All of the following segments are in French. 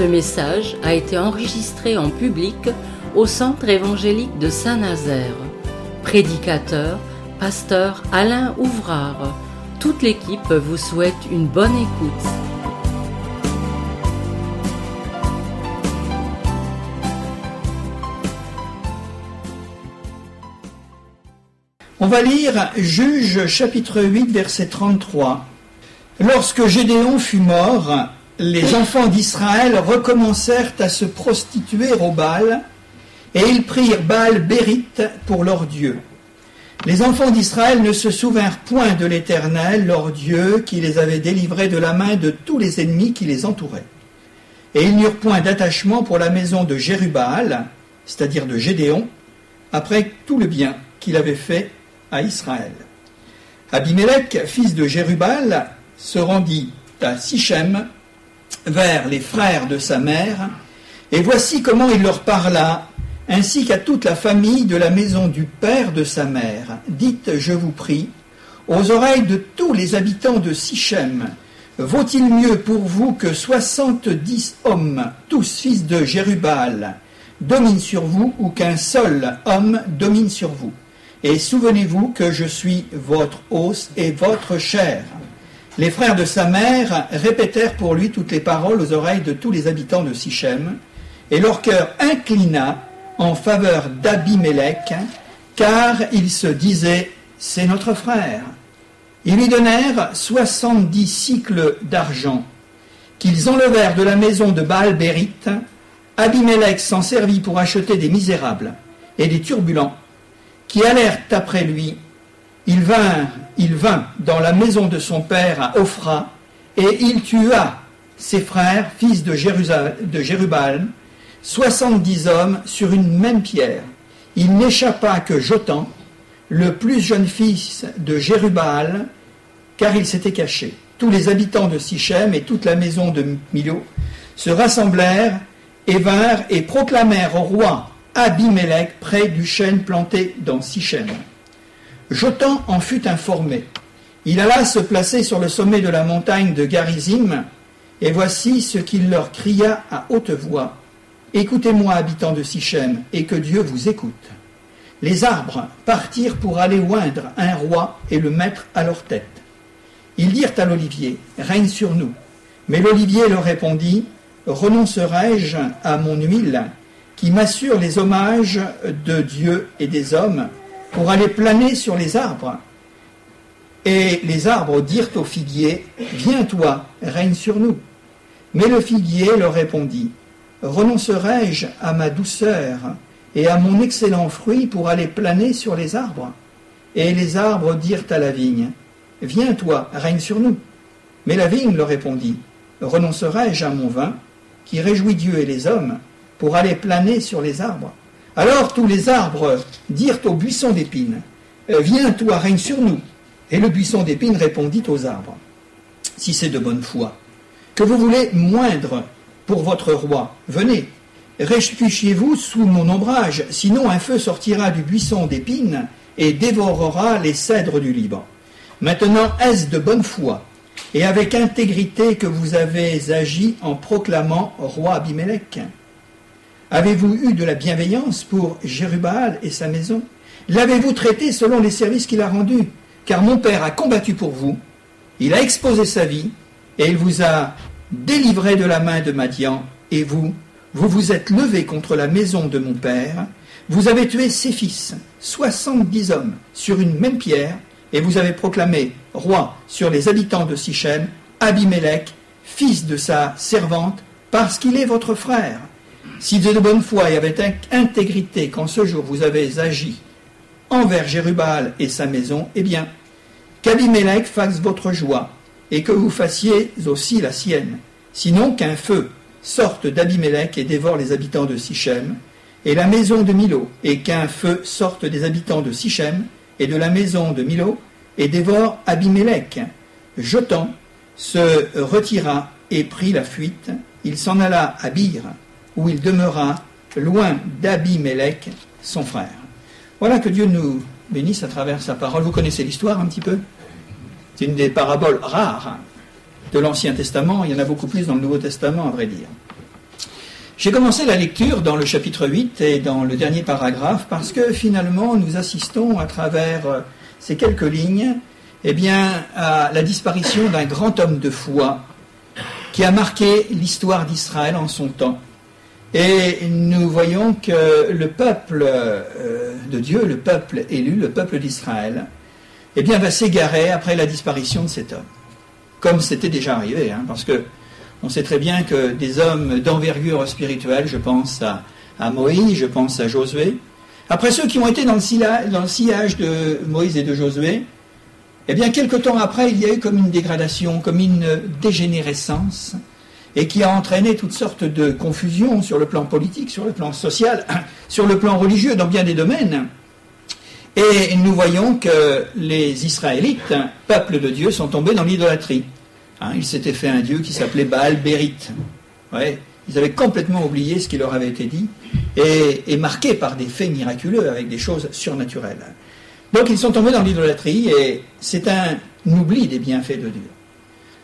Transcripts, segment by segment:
Ce message a été enregistré en public au Centre évangélique de Saint-Nazaire. Prédicateur, pasteur Alain Ouvrard. Toute l'équipe vous souhaite une bonne écoute. On va lire Juge chapitre 8 verset 33. Lorsque Gédéon fut mort, les enfants d'Israël recommencèrent à se prostituer au Baal, et ils prirent Baal Bérite pour leur Dieu. Les enfants d'Israël ne se souvinrent point de l'Éternel, leur Dieu, qui les avait délivrés de la main de tous les ennemis qui les entouraient. Et ils n'eurent point d'attachement pour la maison de Jérubal, c'est-à-dire de Gédéon, après tout le bien qu'il avait fait à Israël. Abimelech, fils de Jérubal, se rendit à Sichem vers les frères de sa mère, et voici comment il leur parla, ainsi qu'à toute la famille de la maison du père de sa mère. Dites, je vous prie, aux oreilles de tous les habitants de Sichem, vaut-il mieux pour vous que soixante-dix hommes, tous fils de Jérubal, dominent sur vous, ou qu'un seul homme domine sur vous? Et souvenez-vous que je suis votre os et votre chair. Les frères de sa mère répétèrent pour lui toutes les paroles aux oreilles de tous les habitants de Sichem, et leur cœur inclina en faveur d'Abimélec, car ils se disaient C'est notre frère. Ils lui donnèrent soixante-dix cycles d'argent, qu'ils enlevèrent de la maison de Baal-Bérite. Abimélec s'en servit pour acheter des misérables et des turbulents, qui allèrent après lui il vint, dans la maison de son père à Ophra, et il tua ses frères, fils de, de Jérubal, soixante-dix hommes sur une même pierre. Il n'échappa que Jotan, le plus jeune fils de Jérubal, car il s'était caché. Tous les habitants de Sichem et toute la maison de Milo se rassemblèrent et vinrent et proclamèrent au roi Abimelech près du chêne planté dans Sichem. Jotan en fut informé. Il alla se placer sur le sommet de la montagne de Garizim, et voici ce qu'il leur cria à haute voix. Écoutez-moi, habitants de Sichem, et que Dieu vous écoute. Les arbres partirent pour aller oindre un roi et le mettre à leur tête. Ils dirent à l'olivier, règne sur nous. Mais l'olivier leur répondit, renoncerai-je à mon huile, qui m'assure les hommages de Dieu et des hommes, pour aller planer sur les arbres. Et les arbres dirent au figuier, Viens toi, règne sur nous. Mais le figuier leur répondit, Renoncerai-je à ma douceur et à mon excellent fruit pour aller planer sur les arbres? Et les arbres dirent à la vigne, Viens toi, règne sur nous. Mais la vigne leur répondit, Renoncerai-je à mon vin, qui réjouit Dieu et les hommes, pour aller planer sur les arbres? Alors tous les arbres dirent au buisson d'épines, euh, Viens toi, règne sur nous. Et le buisson d'épines répondit aux arbres, Si c'est de bonne foi, que vous voulez moindre pour votre roi, venez, réfugiez-vous sous mon ombrage, sinon un feu sortira du buisson d'épines et dévorera les cèdres du Liban. Maintenant, est-ce de bonne foi et avec intégrité que vous avez agi en proclamant roi Abimelech? Avez-vous eu de la bienveillance pour Jérubal et sa maison? L'avez-vous traité selon les services qu'il a rendus? Car mon père a combattu pour vous, il a exposé sa vie, et il vous a délivré de la main de Madian, et vous, vous vous êtes levé contre la maison de mon père, vous avez tué ses fils, soixante-dix hommes, sur une même pierre, et vous avez proclamé roi sur les habitants de Sichem, Abimelech, fils de sa servante, parce qu'il est votre frère. Si de bonne foi et avec intégrité qu'en ce jour vous avez agi envers Jérubal et sa maison, eh bien, qu'Abimelech fasse votre joie et que vous fassiez aussi la sienne. Sinon qu'un feu sorte d'Abimelech et dévore les habitants de Sichem et la maison de Milo, et qu'un feu sorte des habitants de Sichem et de la maison de Milo et dévore Abimelech. Jetant se retira et prit la fuite. Il s'en alla à Bire où il demeura loin d'Abimelech, son frère. Voilà que Dieu nous bénisse à travers sa parole. Vous connaissez l'histoire un petit peu? C'est une des paraboles rares de l'Ancien Testament. Il y en a beaucoup plus dans le Nouveau Testament, à vrai dire. J'ai commencé la lecture dans le chapitre 8 et dans le dernier paragraphe parce que finalement nous assistons à travers euh, ces quelques lignes eh bien, à la disparition d'un grand homme de foi qui a marqué l'histoire d'Israël en son temps. Et nous voyons que le peuple euh, de Dieu, le peuple élu, le peuple d'Israël, eh bien, va s'égarer après la disparition de cet homme. Comme c'était déjà arrivé, hein, parce que on sait très bien que des hommes d'envergure spirituelle, je pense à, Moïse, je pense à Josué, après ceux qui ont été dans le, dans le sillage de Moïse et de Josué, eh bien, quelque temps après, il y a eu comme une dégradation, comme une dégénérescence, et qui a entraîné toutes sortes de confusions sur le plan politique, sur le plan social, sur le plan religieux, dans bien des domaines. Et nous voyons que les Israélites, peuple de Dieu, sont tombés dans l'idolâtrie. Hein, ils s'étaient fait un dieu qui s'appelait Baal Bérite. Ils avaient complètement oublié ce qui leur avait été dit et, marqué par des faits miraculeux avec des choses surnaturelles. Donc ils sont tombés dans l'idolâtrie et c'est un oubli des bienfaits de Dieu.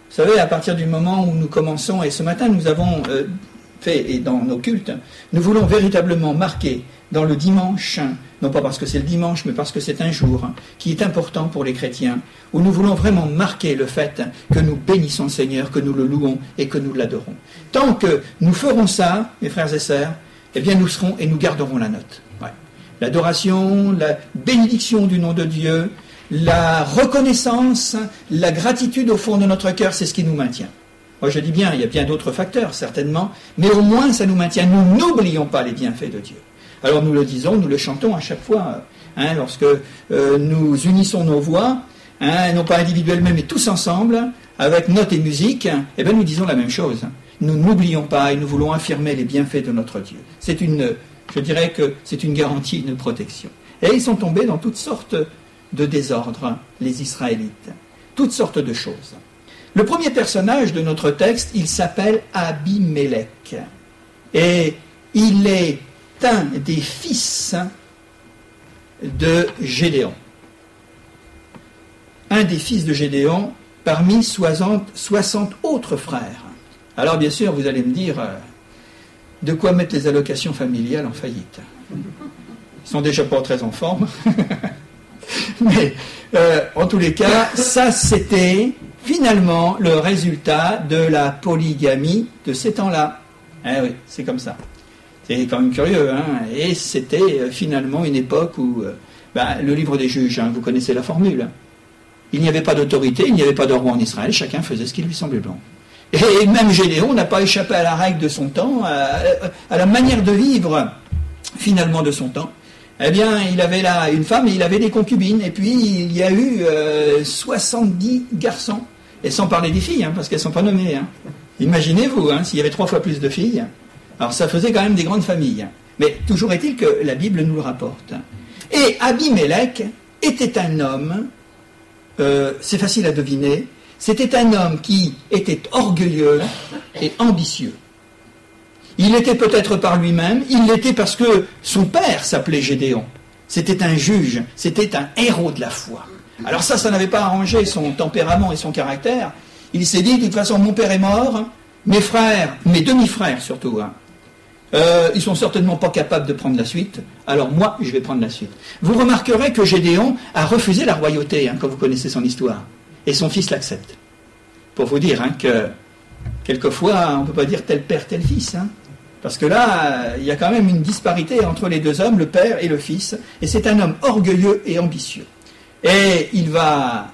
Vous savez, à partir du moment où nous commençons, et ce matin nous avons euh, fait, et dans nos cultes, nous voulons véritablement marquer dans le dimanche, non pas parce que c'est le dimanche, mais parce que c'est un jour qui est important pour les chrétiens, où nous voulons vraiment marquer le fait que nous bénissons le Seigneur, que nous le louons et que nous l'adorons. Tant que nous ferons ça, mes frères et sœurs, eh bien nous serons et nous garderons la note. L'adoration, la bénédiction du nom de Dieu, la reconnaissance, la gratitude au fond de notre cœur, c'est ce qui nous maintient. Moi je dis bien, il y a bien d'autres facteurs certainement, mais au moins ça nous maintient. Nous n'oublions pas les bienfaits de Dieu. Alors nous le disons, nous le chantons à chaque fois, hein, lorsque euh, nous unissons nos voix, hein, non pas individuellement mais tous ensemble, avec notes et musique, eh bien nous disons la même chose. Nous n'oublions pas et nous voulons affirmer les bienfaits de notre Dieu. C'est une, je dirais que c'est une garantie, une protection. Et ils sont tombés dans toutes sortes de désordres, les Israélites, toutes sortes de choses. Le premier personnage de notre texte, il s'appelle Abimelech. Et il est un des fils de Gédéon. Un des fils de Gédéon parmi 60, 60 autres frères. Alors bien sûr, vous allez me dire, euh, de quoi mettre les allocations familiales en faillite? Ils sont déjà pas très en forme. Mais euh, en tous les cas, ça c'était finalement le résultat de la polygamie de ces temps-là. Eh oui, c'est comme ça. C'est quand même curieux. Hein et c'était euh, finalement une époque où euh, ben, le livre des juges, hein, vous connaissez la formule. Il n'y avait pas d'autorité, il n'y avait pas de roi en Israël, chacun faisait ce qui lui semblait bon. Et même Gédéon n'a pas échappé à la règle de son temps, à, la manière de vivre finalement de son temps. Eh bien, il avait là une femme et il avait des concubines. Et puis, il y a eu 70 euh, garçons. Et sans parler des filles, hein, parce qu'elles ne sont pas nommées. Hein. Imaginez-vous, hein, s'il y avait trois fois plus de filles. Alors ça faisait quand même des grandes familles. Mais toujours est-il que la Bible nous le rapporte. Et Abimelech était un homme, euh, c'est facile à deviner, c'était un homme qui était orgueilleux et ambitieux. Il l'était peut-être par lui-même, il l'était parce que son père s'appelait Gédéon. C'était un juge, c'était un héros de la foi. Alors ça, ça n'avait pas arrangé son tempérament et son caractère. Il s'est dit, de toute façon, mon père est mort, mes frères, mes demi-frères surtout, hein, euh, ils sont certainement pas capables de prendre la suite, alors moi, je vais prendre la suite. Vous remarquerez que Gédéon a refusé la royauté, hein, quand vous connaissez son histoire, et son fils l'accepte. Pour vous dire hein, que, quelquefois, on ne peut pas dire tel père, tel fils, hein. Parce que là, il y a quand même une disparité entre les deux hommes, le père et le fils, et c'est un homme orgueilleux et ambitieux. Et il va,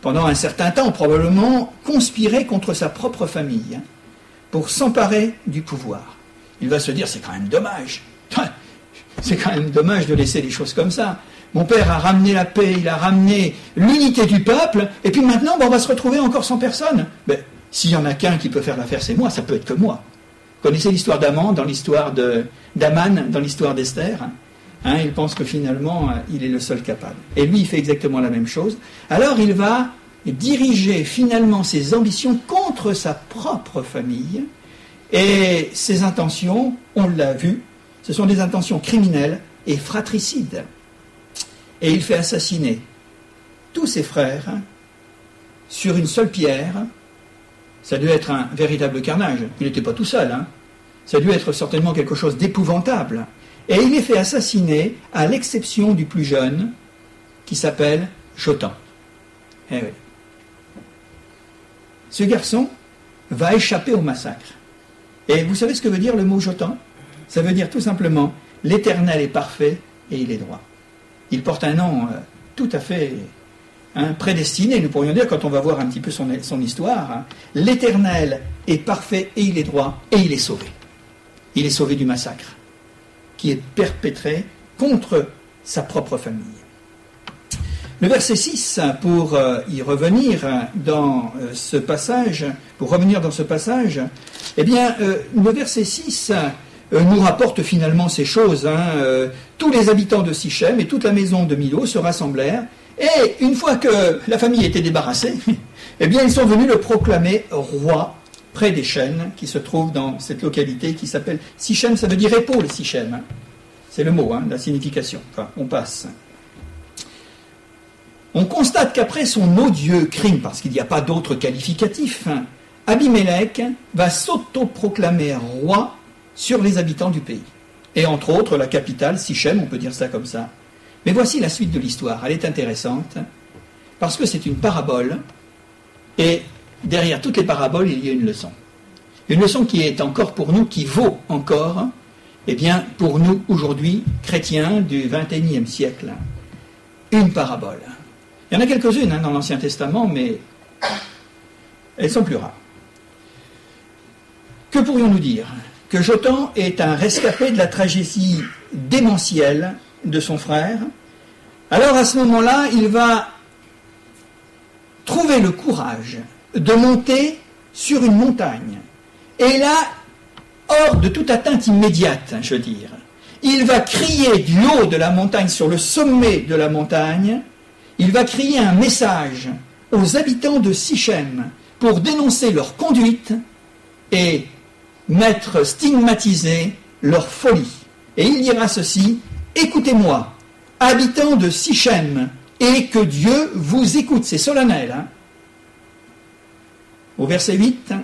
pendant un certain temps, probablement, conspirer contre sa propre famille pour s'emparer du pouvoir il va se dire c'est quand même dommage. C'est quand même dommage de laisser les choses comme ça. Mon père a ramené la paix, il a ramené l'unité du peuple, et puis maintenant, on va se retrouver encore sans personne. Mais s'il y en a qu'un qui peut faire l'affaire, c'est moi, ça peut être que moi. Connaissez l'histoire d'Aman dans l'histoire d'Aman, dans l'histoire d'Esther hein, Il pense que finalement, il est le seul capable. Et lui, il fait exactement la même chose. Alors, il va diriger finalement ses ambitions contre sa propre famille, et ses intentions, on l'a vu, ce sont des intentions criminelles et fratricides. Et il fait assassiner tous ses frères sur une seule pierre. Ça devait être un véritable carnage. Il n'était pas tout seul. Hein. Ça a dû être certainement quelque chose d'épouvantable. Et il est fait assassiner, à l'exception du plus jeune, qui s'appelle Jotan. Eh. Ce garçon va échapper au massacre. Et vous savez ce que veut dire le mot Jotan? Ça veut dire tout simplement l'Éternel est parfait et il est droit. Il porte un nom euh, tout à fait hein, prédestiné, nous pourrions dire, quand on va voir un petit peu son, son histoire. Hein. L'Éternel est parfait et il est droit et il est sauvé. Il est sauvé du massacre qui est perpétré contre sa propre famille. Le verset 6, pour euh, y revenir dans euh, ce passage, pour revenir dans ce passage, eh bien, euh, le verset 6 nous rapporte finalement ces choses. Hein, tous les habitants de Sichem et toute la maison de Milo se rassemblèrent, et une fois que la famille était débarrassée, eh bien, ils sont venus le proclamer roi près des chênes qui se trouvent dans cette localité qui s'appelle Sichem, ça veut dire épaule, Sichem. Hein. C'est le mot, hein, la signification. Enfin, on passe. On constate qu'après son odieux crime, parce qu'il n'y a pas d'autre qualificatif, Abimelech va s'autoproclamer roi sur les habitants du pays. Et entre autres, la capitale, Sichem, on peut dire ça comme ça. Mais voici la suite de l'histoire. Elle est intéressante, parce que c'est une parabole, et derrière toutes les paraboles, il y a une leçon. Une leçon qui est encore pour nous, qui vaut encore, eh bien, pour nous aujourd'hui, chrétiens du XXIe siècle, une parabole. Il y en a quelques-unes hein, dans l'Ancien Testament, mais elles sont plus rares. Que pourrions-nous dire? Que Jotan est un rescapé de la tragédie démentielle de son frère. Alors à ce moment-là, il va trouver le courage de monter sur une montagne. Et là, hors de toute atteinte immédiate, je veux dire, il va crier du haut de la montagne, sur le sommet de la montagne, il va crier un message aux habitants de Sichem pour dénoncer leur conduite et mettre stigmatisé leur folie. Et il dira ceci, écoutez-moi, habitants de Sichem, et que Dieu vous écoute. C'est solennel. Hein. Au verset 8,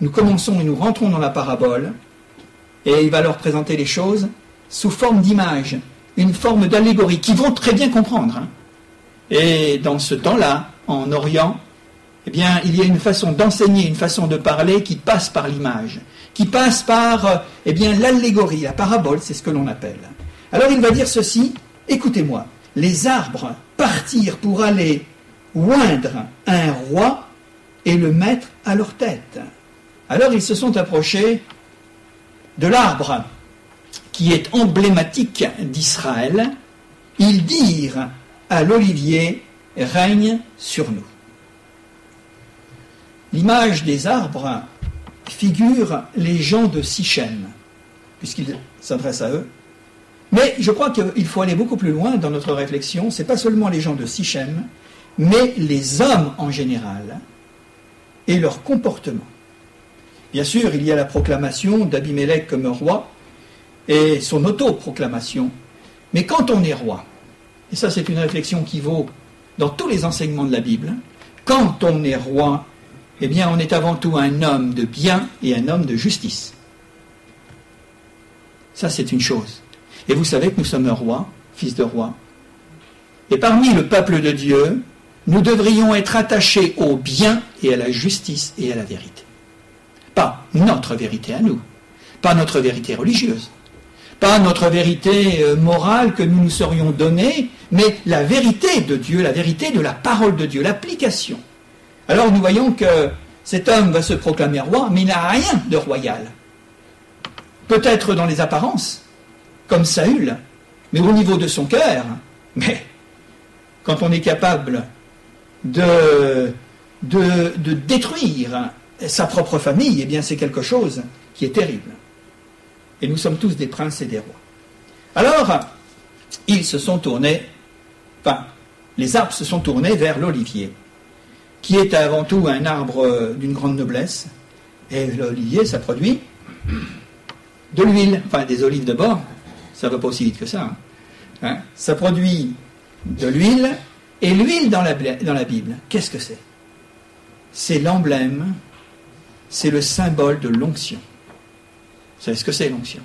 nous commençons et nous rentrons dans la parabole, et il va leur présenter les choses sous forme d'image, une forme d'allégorie, qui vont très bien comprendre. Hein. Et dans ce temps-là, en Orient, eh bien, il y a une façon d'enseigner, une façon de parler qui passe par l'image, qui passe par eh bien, l'allégorie, la parabole, c'est ce que l'on appelle. Alors il va dire ceci, écoutez-moi, les arbres partirent pour aller oindre un roi et le mettre à leur tête. Alors ils se sont approchés de l'arbre qui est emblématique d'Israël. Ils dirent à l'olivier règne sur nous. L'image des arbres figure les gens de Sichem, puisqu'il s'adresse à eux. Mais je crois qu'il faut aller beaucoup plus loin dans notre réflexion. Ce n'est pas seulement les gens de Sichem, mais les hommes en général et leur comportement. Bien sûr, il y a la proclamation d'Abimelech comme roi et son autoproclamation. Mais quand on est roi, et ça c'est une réflexion qui vaut dans tous les enseignements de la Bible, quand on est roi, eh bien on est avant tout un homme de bien et un homme de justice. Ça c'est une chose. Et vous savez que nous sommes un roi, fils de roi. Et parmi le peuple de Dieu, nous devrions être attachés au bien et à la justice et à la vérité. Pas notre vérité à nous, pas notre vérité religieuse, pas notre vérité euh, morale que nous nous serions donnée, mais la vérité de Dieu, la vérité de la parole de Dieu, l'application. Alors nous voyons que cet homme va se proclamer roi, mais il n'a rien de royal. Peut-être dans les apparences, comme Saül, mais au niveau de son cœur, mais quand on est capable de, de, de détruire sa propre famille, eh bien c'est quelque chose qui est terrible. Et nous sommes tous des princes et des rois. Alors, ils se sont tournés, enfin, les arbres se sont tournés vers l'olivier, qui est avant tout un arbre d'une grande noblesse. Et l'olivier, ça produit de l'huile, enfin des olives de bord, ça ne va pas aussi vite que ça. Hein. Hein? ça produit de l'huile, et l'huile dans la, Bible, qu'est-ce que c'est? C'est l'emblème, c'est le symbole de l'onction. savez ce que c'est l'onction?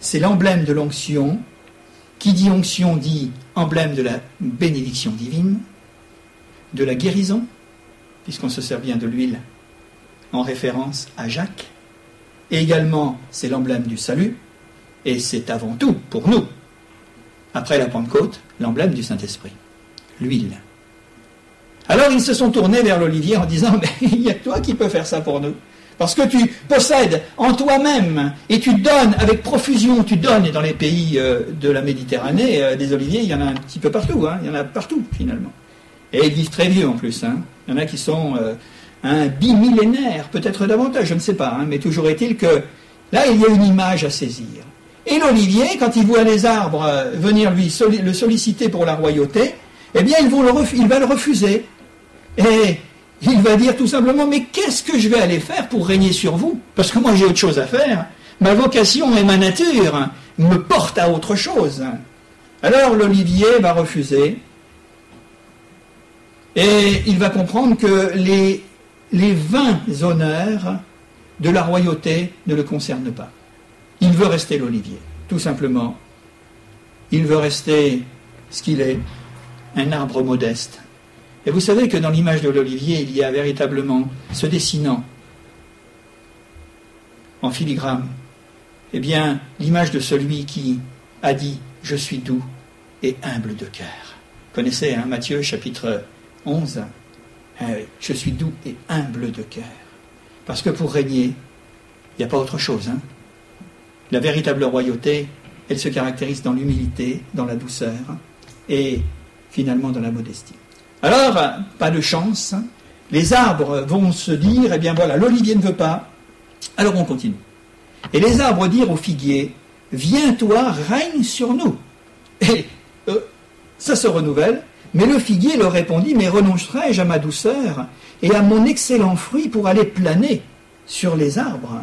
C'est l'emblème de l'onction. Qui dit onction dit emblème de la bénédiction divine, de la guérison, puisqu'on se sert bien de l'huile en référence à Jacques. Et également, c'est l'emblème du salut, et c'est avant tout, pour nous, après la Pentecôte, l'emblème du Saint-Esprit, l'huile. Alors ils se sont tournés vers l'olivier en disant, mais il n'y a toi qui peux faire ça pour nous. Parce que tu possèdes en toi-même et tu donnes avec profusion, tu donnes, et dans les pays euh, de la Méditerranée, euh, des oliviers, il y en a un petit peu partout, hein, il y en a partout finalement. Et ils vivent très vieux en plus. Hein. Il y en a qui sont euh, un bimillénaire, peut-être davantage, je ne sais pas, hein, mais toujours est-il que là, il y a une image à saisir. Et l'olivier, quand il voit les arbres venir lui le solliciter pour la royauté, eh bien, il va le refuser. Et il va dire tout simplement, mais qu'est-ce que je vais aller faire pour régner sur vous? Parce que moi j'ai autre chose à faire. Ma vocation et ma nature me portent à autre chose. Alors l'olivier va refuser et il va comprendre que les, les vains honneurs de la royauté ne le concernent pas. Il veut rester l'olivier, tout simplement. Il veut rester ce qu'il est, un arbre modeste, et vous savez que dans l'image de l'olivier, il y a véritablement se dessinant en filigrane, eh bien, l'image de celui qui a dit Je suis doux et humble de cœur. Vous connaissez hein, Matthieu chapitre 11 ah Je suis doux et humble de cœur. Parce que pour régner, il n'y a pas autre chose. Hein. La véritable royauté, elle se caractérise dans l'humilité, dans la douceur et finalement dans la modestie. Alors, pas de chance. Les arbres vont se dire, eh bien voilà, l'olivier ne veut pas. Alors on continue. Et les arbres dirent au figuier, viens toi, règne sur nous. Et euh, ça se renouvelle. Mais le figuier leur répondit, mais renoncerai-je à ma douceur et à mon excellent fruit pour aller planer sur les arbres?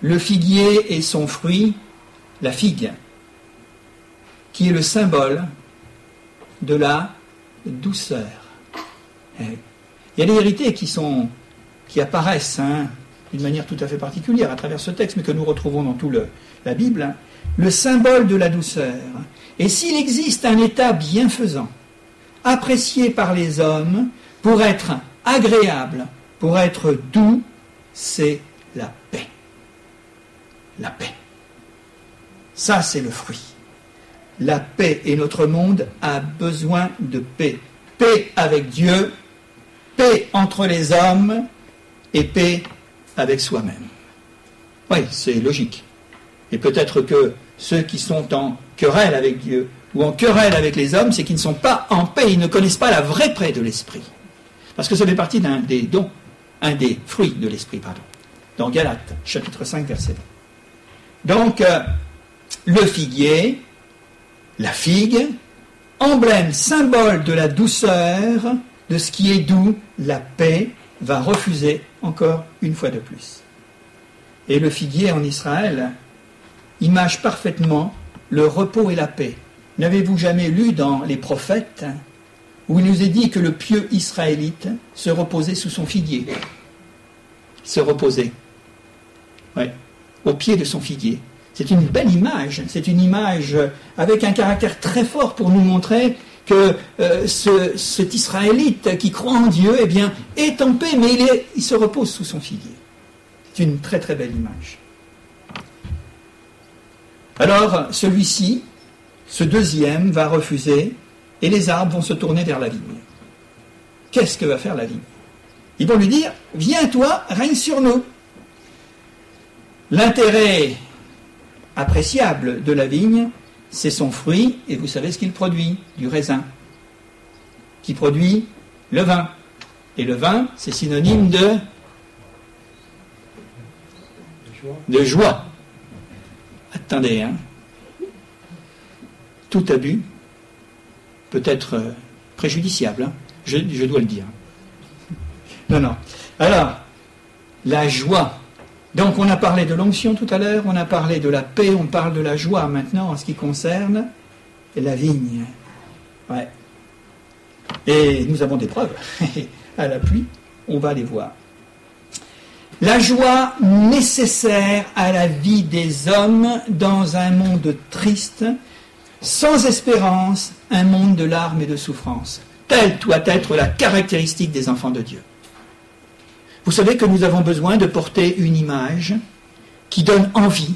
Le figuier et son fruit, la figue, qui est le symbole de la douceur. Eh il y a des vérités qui, sont, qui apparaissent hein, d'une manière tout à fait particulière à travers ce texte, mais que nous retrouvons dans toute la Bible. Hein. Le symbole de la douceur. Et s'il existe un état bienfaisant, apprécié par les hommes, pour être agréable, pour être doux, c'est la paix. La paix. Ça, c'est le fruit la paix et notre monde a besoin de paix. Paix avec Dieu, paix entre les hommes et paix avec soi-même. Oui, c'est logique. Et peut-être que ceux qui sont en querelle avec Dieu ou en querelle avec les hommes, c'est qu'ils ne sont pas en paix, ils ne connaissent pas la vraie paix de l'esprit. Parce que ça fait partie d'un des dons, un des fruits de l'esprit, pardon. Dans Galates, chapitre 5, verset 20. Donc, euh, le figuier, la figue, emblème, symbole de la douceur, de ce qui est doux, la paix, va refuser encore une fois de plus. Et le figuier en Israël image parfaitement le repos et la paix. N'avez-vous jamais lu dans les prophètes où il nous est dit que le pieux israélite se reposait sous son figuier? Se reposait. Ouais, au pied de son figuier. C'est une belle image, c'est une image avec un caractère très fort pour nous montrer que euh, cet Israélite qui croit en Dieu, eh bien, est en paix, mais il, il se repose sous son figuier. C'est une très très belle image. Alors, celui-ci, ce deuxième, va refuser et les arbres vont se tourner vers la vigne. Qu'est-ce que va faire la vigne? Ils vont lui dire Viens, toi, règne sur nous. L'intérêt appréciable de la vigne, c'est son fruit, et vous savez ce qu'il produit Du raisin, qui produit le vin. Et le vin, c'est synonyme de joie. Attendez, hein. Tout abus peut être euh, préjudiciable, hein. je, je dois le dire. Non, non. Alors, la joie donc on a parlé de l'onction tout à l'heure, on a parlé de la paix, on parle de la joie maintenant en ce qui concerne la vigne. Et nous avons des preuves à la pluie, on va les voir. La joie nécessaire à la vie des hommes dans un monde triste, sans espérance, un monde de larmes et de souffrances. Telle doit être la caractéristique des enfants de Dieu. Vous savez que nous avons besoin de porter une image qui donne envie,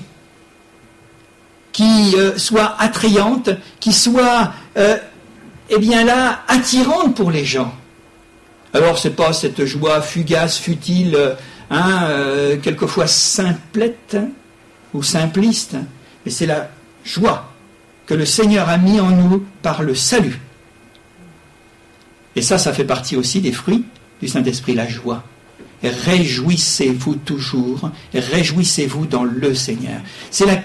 qui euh, soit attrayante, qui soit, euh, eh bien là, attirante pour les gens. Alors, c'est pas cette joie fugace, futile, hein, euh, quelquefois simplette hein, ou simpliste, mais c'est la joie que le Seigneur a mis en nous par le salut. Et ça, ça fait partie aussi des fruits du Saint-Esprit, la joie. Réjouissez-vous toujours, réjouissez-vous dans le Seigneur. C'est la,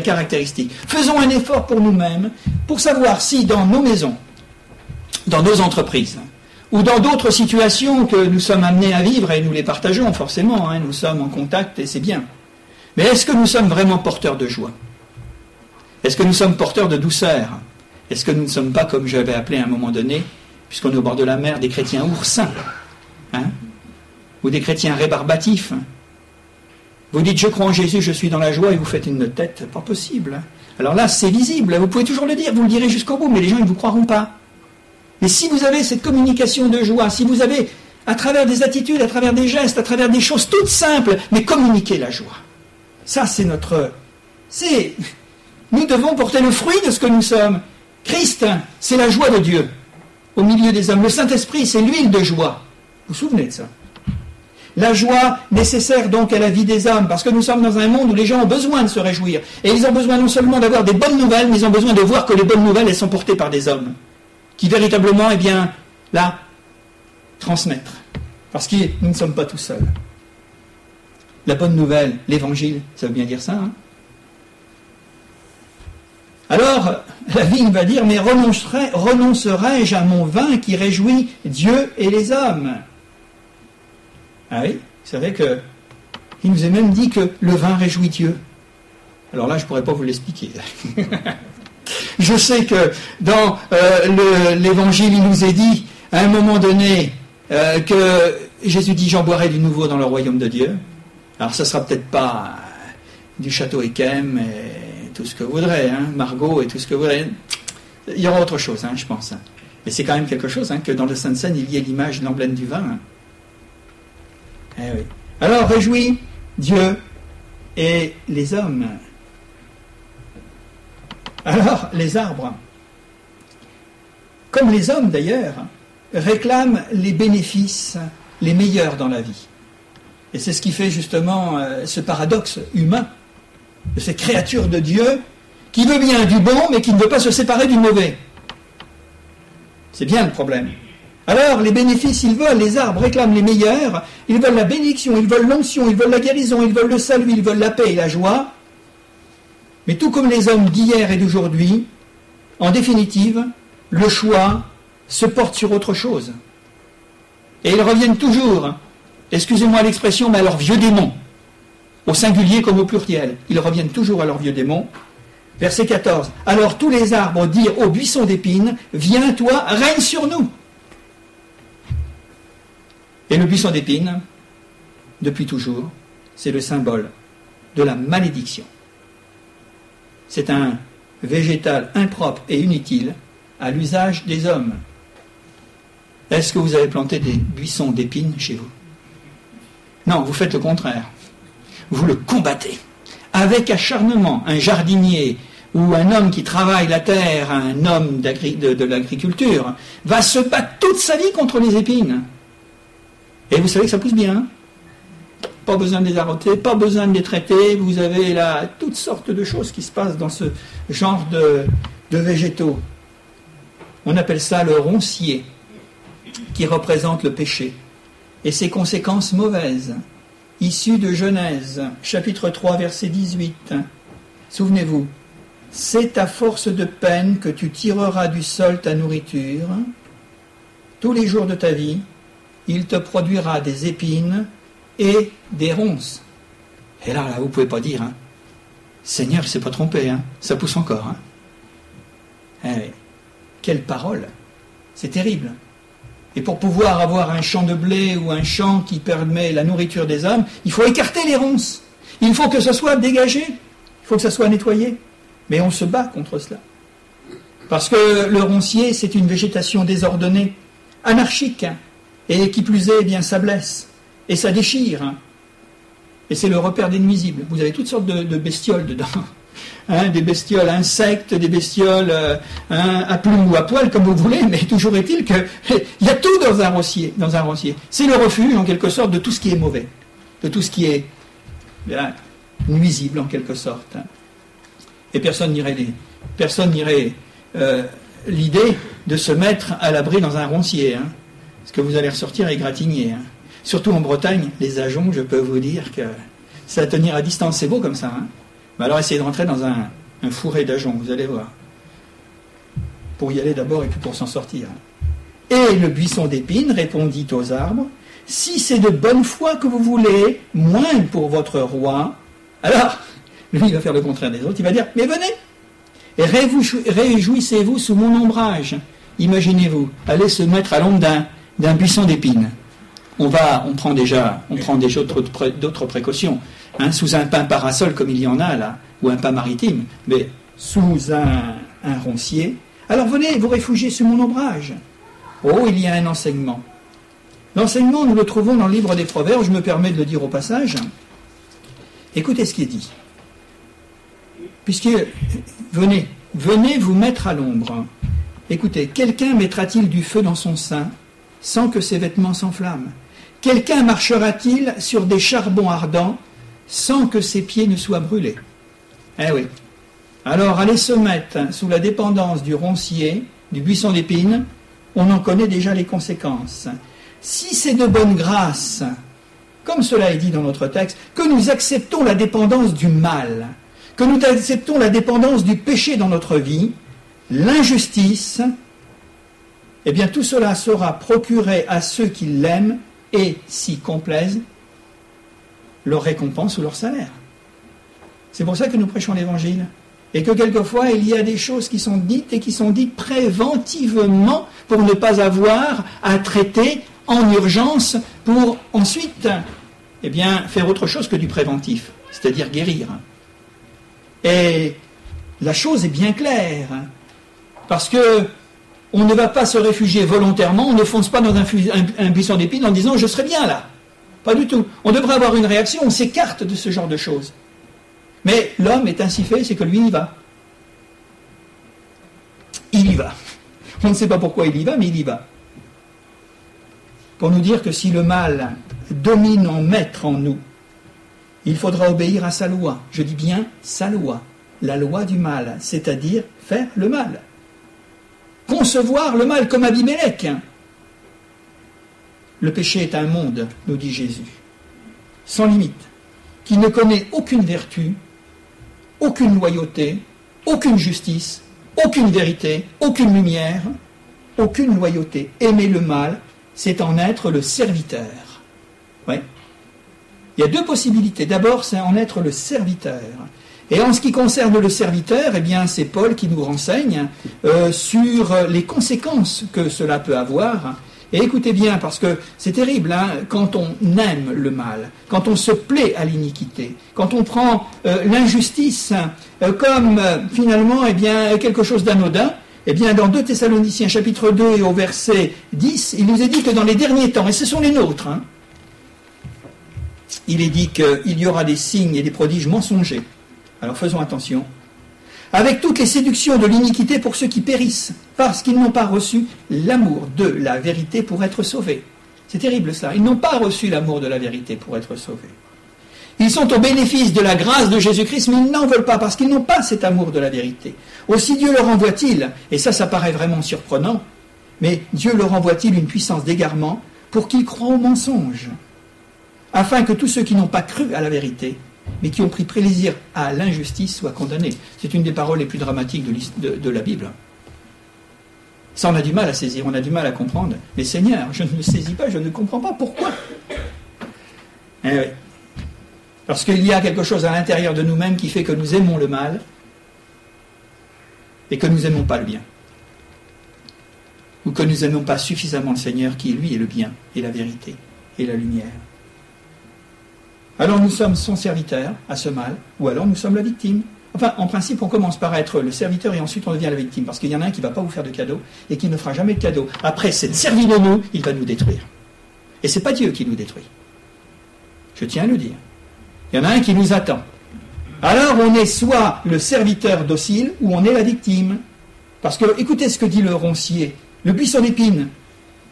caractéristique. Faisons un effort pour nous-mêmes pour savoir si dans nos maisons, dans nos entreprises, ou dans d'autres situations que nous sommes amenés à vivre, et nous les partageons forcément, hein, nous sommes en contact et c'est bien. Mais est-ce que nous sommes vraiment porteurs de joie? Est-ce que nous sommes porteurs de douceur? Est-ce que nous ne sommes pas, comme j'avais appelé à un moment donné, puisqu'on est au bord de la mer, des chrétiens oursins hein? Ou des chrétiens rébarbatifs. Vous dites je crois en Jésus, je suis dans la joie et vous faites une tête, pas possible. Alors là, c'est visible, vous pouvez toujours le dire, vous le direz jusqu'au bout, mais les gens ne vous croiront pas. Mais si vous avez cette communication de joie, si vous avez, à travers des attitudes, à travers des gestes, à travers des choses toutes simples, mais communiquer la joie. Ça, c'est notre... C'est... Nous devons porter le fruit de ce que nous sommes. Christ, c'est la joie de Dieu au milieu des hommes. Le Saint-Esprit, c'est l'huile de joie. Vous vous souvenez de ça? La joie nécessaire donc à la vie des hommes, parce que nous sommes dans un monde où les gens ont besoin de se réjouir. Et ils ont besoin non seulement d'avoir des bonnes nouvelles, mais ils ont besoin de voir que les bonnes nouvelles, elles sont portées par des hommes, qui véritablement, eh bien, là, transmettre. Parce que nous ne sommes pas tout seuls. La bonne nouvelle, l'évangile, ça veut bien dire ça. Hein alors, la vigne va dire, mais renoncerai-je à mon vin qui réjouit Dieu et les hommes? Ah oui, c'est vrai que il nous a même dit que le vin réjouit Dieu. Alors là, je ne pourrais pas vous l'expliquer. je sais que dans euh, l'évangile, il nous est dit à un moment donné euh, que Jésus dit J'en boirai du nouveau dans le royaume de Dieu. Alors, ça ne sera peut-être pas du château Ekem et tout ce que vous voudrez, hein, Margot et tout ce que vous voudrez. Il y aura autre chose, hein, je pense. Mais c'est quand même quelque chose hein, que dans le Sainte Seine, il y ait l'image, l'emblème du vin. Eh Alors réjouis Dieu et les hommes. Alors les arbres, comme les hommes d'ailleurs, réclament les bénéfices les meilleurs dans la vie. Et c'est ce qui fait justement euh, ce paradoxe humain de cette créature de Dieu qui veut bien du bon mais qui ne veut pas se séparer du mauvais. C'est bien le problème. Alors, les bénéfices, ils veulent, les arbres réclament les meilleurs, ils veulent la bénédiction, ils veulent l'onction, ils veulent la guérison, ils veulent le salut, ils veulent la paix et la joie. Mais tout comme les hommes d'hier et d'aujourd'hui, en définitive, le choix se porte sur autre chose. Et ils reviennent toujours, excusez-moi l'expression, mais à leur vieux démon, au singulier comme au pluriel. Ils reviennent toujours à leur vieux démon. Verset 14. Alors tous les arbres dirent au buisson d'épines, viens toi, règne sur nous. Et le buisson d'épines, depuis toujours, c'est le symbole de la malédiction. C'est un végétal impropre et inutile à l'usage des hommes. Est-ce que vous avez planté des buissons d'épines chez vous? Non, vous faites le contraire. Vous le combattez. Avec acharnement, un jardinier ou un homme qui travaille la terre, un homme de, de l'agriculture, va se battre toute sa vie contre les épines. Et vous savez que ça pousse bien. Pas besoin de les arroter, pas besoin de les traiter. Vous avez là toutes sortes de choses qui se passent dans ce genre de, de végétaux. On appelle ça le roncier, qui représente le péché et ses conséquences mauvaises, issues de Genèse, chapitre 3, verset 18. Souvenez-vous, c'est à force de peine que tu tireras du sol ta nourriture tous les jours de ta vie, il te produira des épines et des ronces. Et là, là vous pouvez pas dire, hein, Seigneur, il s'est pas trompé, hein, ça pousse encore. Hein. Eh, quelle parole C'est terrible. Et pour pouvoir avoir un champ de blé ou un champ qui permet la nourriture des hommes, il faut écarter les ronces. Il faut que ce soit dégagé. Il faut que ça soit nettoyé. Mais on se bat contre cela. Parce que le roncier, c'est une végétation désordonnée, anarchique, et qui plus est, eh bien, ça blesse, et ça déchire. Et c'est le repère des nuisibles. Vous avez toutes sortes de, bestioles dedans. Hein, des bestioles insectes, des bestioles euh, hein, à plumes ou à poils, comme vous voulez, mais toujours est-il qu'il y a tout dans un roncier. Dans un. C'est le refuge, en quelque sorte, de tout ce qui est mauvais, de tout ce qui est nuisible, en quelque sorte. Et personne n'irait personne n'irait euh, l'idée de se mettre à l'abri dans un roncier. Parce que vous allez ressortir égratigné. Hein. Surtout en Bretagne, les ajoncs, je peux vous dire que ça va tenir à distance, c'est beau comme ça. Hein. Mais alors essayez de rentrer dans un, fourré d'ajoncs, vous allez voir. Pour y aller d'abord et puis pour s'en sortir. Et le buisson d'épines répondit aux arbres Si c'est de bonne foi que vous voulez, moins pour votre roi, alors, lui, il va faire le contraire des autres, il va dire Mais venez, Réjouissez-vous sous mon ombrage. Imaginez-vous, allez se mettre à l'ombre d'un, buisson d'épines. On va, on prend déjà, on prend déjà d'autres, précautions. Hein, sous un pain parasol comme il y en a là, ou un pain maritime, mais sous un, roncier. Alors venez vous réfugier sous mon ombrage. Oh, il y a un enseignement. L'enseignement, nous le trouvons dans le livre des Proverbes, je me permets de le dire au passage. Écoutez ce qui est dit. Puisque, venez, venez vous mettre à l'ombre. Écoutez, quelqu'un mettra-t-il du feu dans son sein? Sans que ses vêtements s'enflamment Quelqu'un marchera-t-il sur des charbons ardents sans que ses pieds ne soient brûlés? Eh oui. Alors, aller se mettre sous la dépendance du roncier, du buisson d'épines, on en connaît déjà les conséquences. Si c'est de bonne grâce, comme cela est dit dans notre texte, que nous acceptons la dépendance du mal, que nous acceptons la dépendance du péché dans notre vie, l'injustice, eh bien tout cela sera procuré à ceux qui l'aiment et s'y complaisent leur récompense ou leur salaire. C'est pour ça que nous prêchons l'Évangile. Et que quelquefois, il y a des choses qui sont dites et qui sont dites préventivement pour ne pas avoir à traiter en urgence pour ensuite eh bien, faire autre chose que du préventif, c'est-à-dire guérir. Et la chose est bien claire, parce que on ne va pas se réfugier volontairement, on ne fonce pas dans un, buisson d'épines en disant je serai bien là. Pas du tout. On devrait avoir une réaction, on s'écarte de ce genre de choses. Mais l'homme est ainsi fait, c'est que lui y va. Il y va. On ne sait pas pourquoi il y va, mais il y va. Pour nous dire que si le mal domine en maître en nous, il faudra obéir à sa loi. Je dis bien sa loi, la loi du mal, c'est-à-dire faire le mal. Concevoir le mal comme Abimelech. Le péché est un monde, nous dit Jésus, sans limite, qui ne connaît aucune vertu, aucune loyauté, aucune justice, aucune vérité, aucune lumière, aucune loyauté. Aimer le mal, c'est en être le serviteur. Ouais. Il y a deux possibilités. D'abord, c'est en être le serviteur. Et en ce qui concerne le serviteur, eh bien, c'est Paul qui nous renseigne euh, sur les conséquences que cela peut avoir. Et écoutez bien, parce que c'est terrible, hein, quand on aime le mal, quand on se plaît à l'iniquité, quand on prend euh, l'injustice euh, comme finalement eh bien, quelque chose d'anodin, eh bien, dans 2 Thessaloniciens chapitre 2 et au verset 10, il nous est dit que dans les derniers temps, et ce sont les nôtres, hein, il est dit qu'il y aura des signes et des prodiges mensongers. Alors faisons attention. Avec toutes les séductions de l'iniquité pour ceux qui périssent, parce qu'ils n'ont pas reçu l'amour de la vérité pour être sauvés. C'est terrible ça. Ils n'ont pas reçu l'amour de la vérité pour être sauvés. Ils sont au bénéfice de la grâce de Jésus-Christ, mais ils n'en veulent pas parce qu'ils n'ont pas cet amour de la vérité. Aussi Dieu leur envoie-t-il, et ça, ça paraît vraiment surprenant, mais Dieu leur envoie-t-il une puissance d'égarement pour qu'ils croient au mensonge afin que tous ceux qui n'ont pas cru à la vérité, mais qui ont pris plaisir à l'injustice, soient condamnés. C'est une des paroles les plus dramatiques de, la Bible. Ça, on a du mal à saisir, on a du mal à comprendre. Mais Seigneur, je ne saisis pas, je ne comprends pas pourquoi? Eh Parce qu'il y a quelque chose à l'intérieur de nous-mêmes qui fait que nous aimons le mal et que nous n'aimons pas le bien. ou que nous n'aimons pas suffisamment le Seigneur qui, lui, est le bien et la vérité et la lumière. Alors nous sommes son serviteur à ce mal, ou alors nous sommes la victime. Enfin, en principe, on commence par être le serviteur et ensuite on devient la victime, parce qu'il y en a un qui ne va pas vous faire de cadeau et qui ne fera jamais de cadeau. Après s'être servi de nous, il va nous détruire. Et ce n'est pas Dieu qui nous détruit. Je tiens à le dire. Il y en a un qui nous attend. Alors on est soit le serviteur docile ou on est la victime. Parce que écoutez ce que dit le roncier, le buisson d'épines.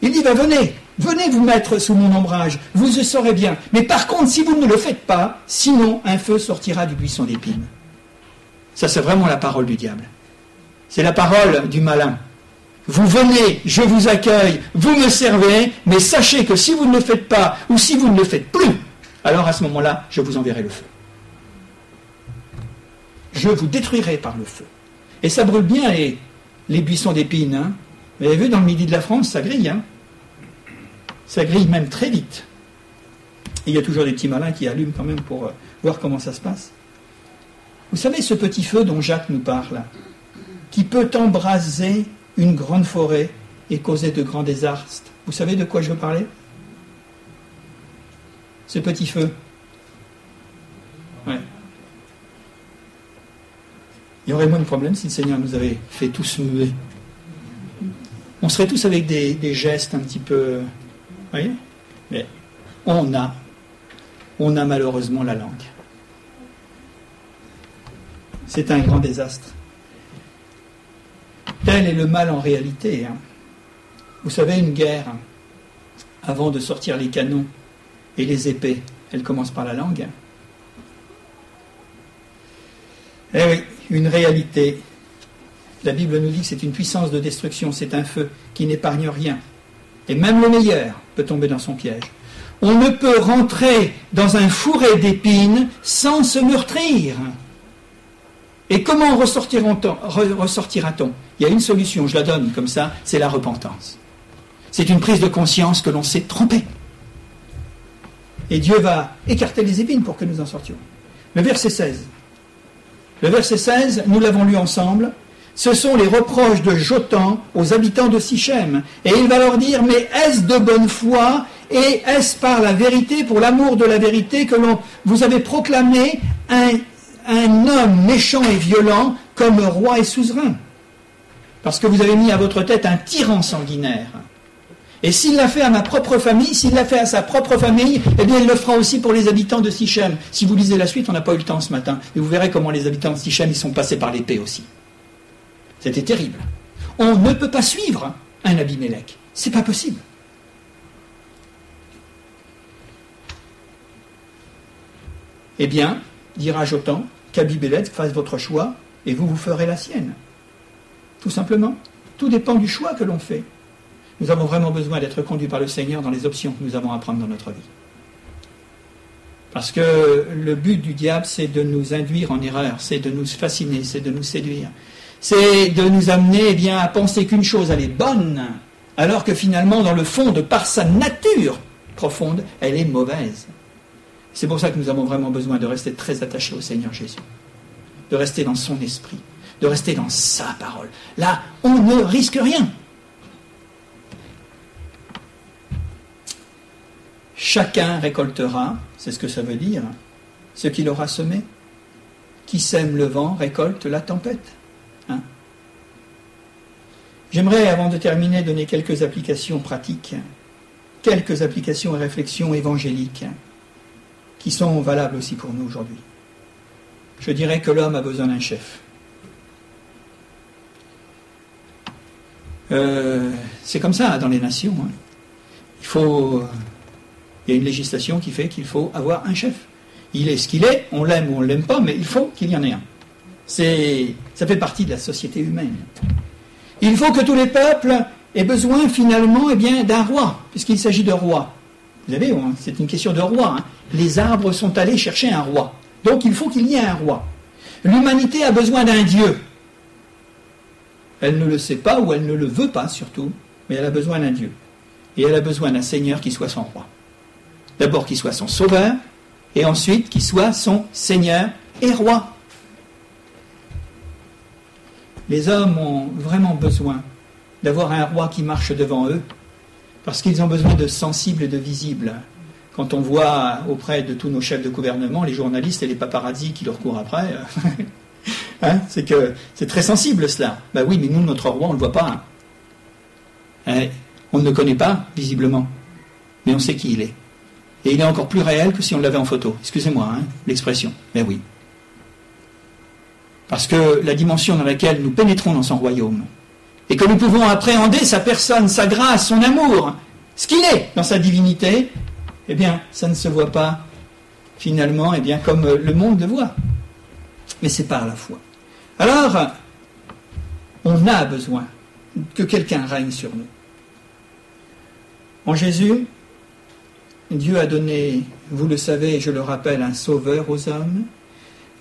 Il dit, va venez, venez vous mettre sous mon ombrage, vous le saurez bien. Mais par contre, si vous ne le faites pas, sinon un feu sortira du buisson d'épines. Ça, c'est vraiment la parole du diable. C'est la parole du malin. Vous venez, je vous accueille, vous me servez, mais sachez que si vous ne le faites pas, ou si vous ne le faites plus, alors à ce moment-là, je vous enverrai le feu. Je vous détruirai par le feu. Et ça brûle bien les, buissons d'épines. Hein. Vous avez vu, dans le midi de la France, ça grille. Hein. Ça grille même très vite. Et il y a toujours des petits malins qui allument quand même pour euh, voir comment ça se passe. Vous savez, ce petit feu dont Jacques nous parle, qui peut embraser une grande forêt et causer de grands désastres, vous savez de quoi je veux parler? Ce petit feu. Il y aurait moins de problèmes si le Seigneur nous avait fait tous muer. On serait tous avec des, gestes un petit peu. Voyez Mais on a, on a malheureusement la langue. C'est un grand désastre. Tel est le mal en réalité. Hein. Vous savez, une guerre, avant de sortir les canons et les épées, elle commence par la langue. Eh oui, une réalité. La Bible nous dit que c'est une puissance de destruction, c'est un feu qui n'épargne rien. Et même le meilleur peut tomber dans son piège. On ne peut rentrer dans un fourré d'épines sans se meurtrir. Et comment ressortira-t-on? Il y a une solution, je la donne comme ça, c'est la repentance. C'est une prise de conscience que l'on s'est trompé. Et Dieu va écarter les épines pour que nous en sortions. Le verset 16. Le verset 16, nous l'avons lu ensemble. Ce sont les reproches de Jotan aux habitants de Sichem. Et il va leur dire, mais est-ce de bonne foi et est-ce par la vérité, pour l'amour de la vérité, que l'on vous avez proclamé un un homme méchant et violent comme roi et suzerain. Parce que vous avez mis à votre tête un tyran sanguinaire. Et s'il l'a fait à ma propre famille, s'il l'a fait à sa propre famille, eh bien il le fera aussi pour les habitants de Sichem. Si vous lisez la suite, on n'a pas eu le temps ce matin. Et vous verrez comment les habitants de Sichem ils sont passés par l'épée aussi. C'était terrible. On ne peut pas suivre un Abimelech. C'est pas possible. Eh bien, dira Jotan, qu'Abimelech fasse votre choix et vous, vous ferez la sienne. Tout simplement. Tout dépend du choix que l'on fait. Nous avons vraiment besoin d'être conduits par le Seigneur dans les options que nous avons à prendre dans notre vie. Parce que le but du diable, c'est de nous induire en erreur, c'est de nous fasciner, c'est de nous séduire. C'est de nous amener eh bien, à penser qu'une chose, elle est bonne, alors que finalement, dans le fond, de par sa nature profonde, elle est mauvaise. C'est pour ça que nous avons vraiment besoin de rester très attachés au Seigneur Jésus, de rester dans son esprit, de rester dans sa parole. Là, on ne risque rien. Chacun récoltera, c'est ce que ça veut dire, ce qu'il aura semé. Qui sème le vent récolte la tempête. Hein. J'aimerais, avant de terminer, donner quelques applications pratiques, quelques applications et réflexions évangéliques qui sont valables aussi pour nous aujourd'hui. Je dirais que l'homme a besoin d'un chef. Euh, c'est comme ça dans les nations. Hein. Il faut, il y a une législation qui fait qu'il faut avoir un chef. Il est ce qu'il est, on l'aime ou on ne l'aime pas, mais il faut qu'il y en ait un. C'est, ça fait partie de la société humaine. Il faut que tous les peuples aient besoin finalement eh bien, d'un roi, puisqu'il s'agit de roi. Vous savez, c'est une question de roi. Hein. Les arbres sont allés chercher un roi. Donc il faut qu'il y ait un roi. L'humanité a besoin d'un Dieu. Elle ne le sait pas ou elle ne le veut pas surtout, mais elle a besoin d'un Dieu. Et elle a besoin d'un Seigneur qui soit son roi. D'abord qui soit son sauveur, et ensuite qui soit son Seigneur et roi. Les hommes ont vraiment besoin d'avoir un roi qui marche devant eux, parce qu'ils ont besoin de sensibles et de visibles. Quand on voit auprès de tous nos chefs de gouvernement les journalistes et les paparazzis qui leur courent après, hein, c'est que c'est très sensible cela. Ben oui, mais nous, notre roi, on ne le voit pas. Hein. On ne le connaît pas, visiblement, mais on sait qui il est. Et il est encore plus réel que si on l'avait en photo. Excusez-moi, hein, l'expression. Mais oui. Parce que la dimension dans laquelle nous pénétrons dans son royaume, et que nous pouvons appréhender sa personne, sa grâce, son amour, ce qu'il est dans sa divinité, eh bien, ça ne se voit pas finalement, eh bien, comme le monde le voit. Mais c'est par la foi. Alors, on a besoin que quelqu'un règne sur nous. En Jésus, Dieu a donné, vous le savez, je le rappelle, un sauveur aux hommes,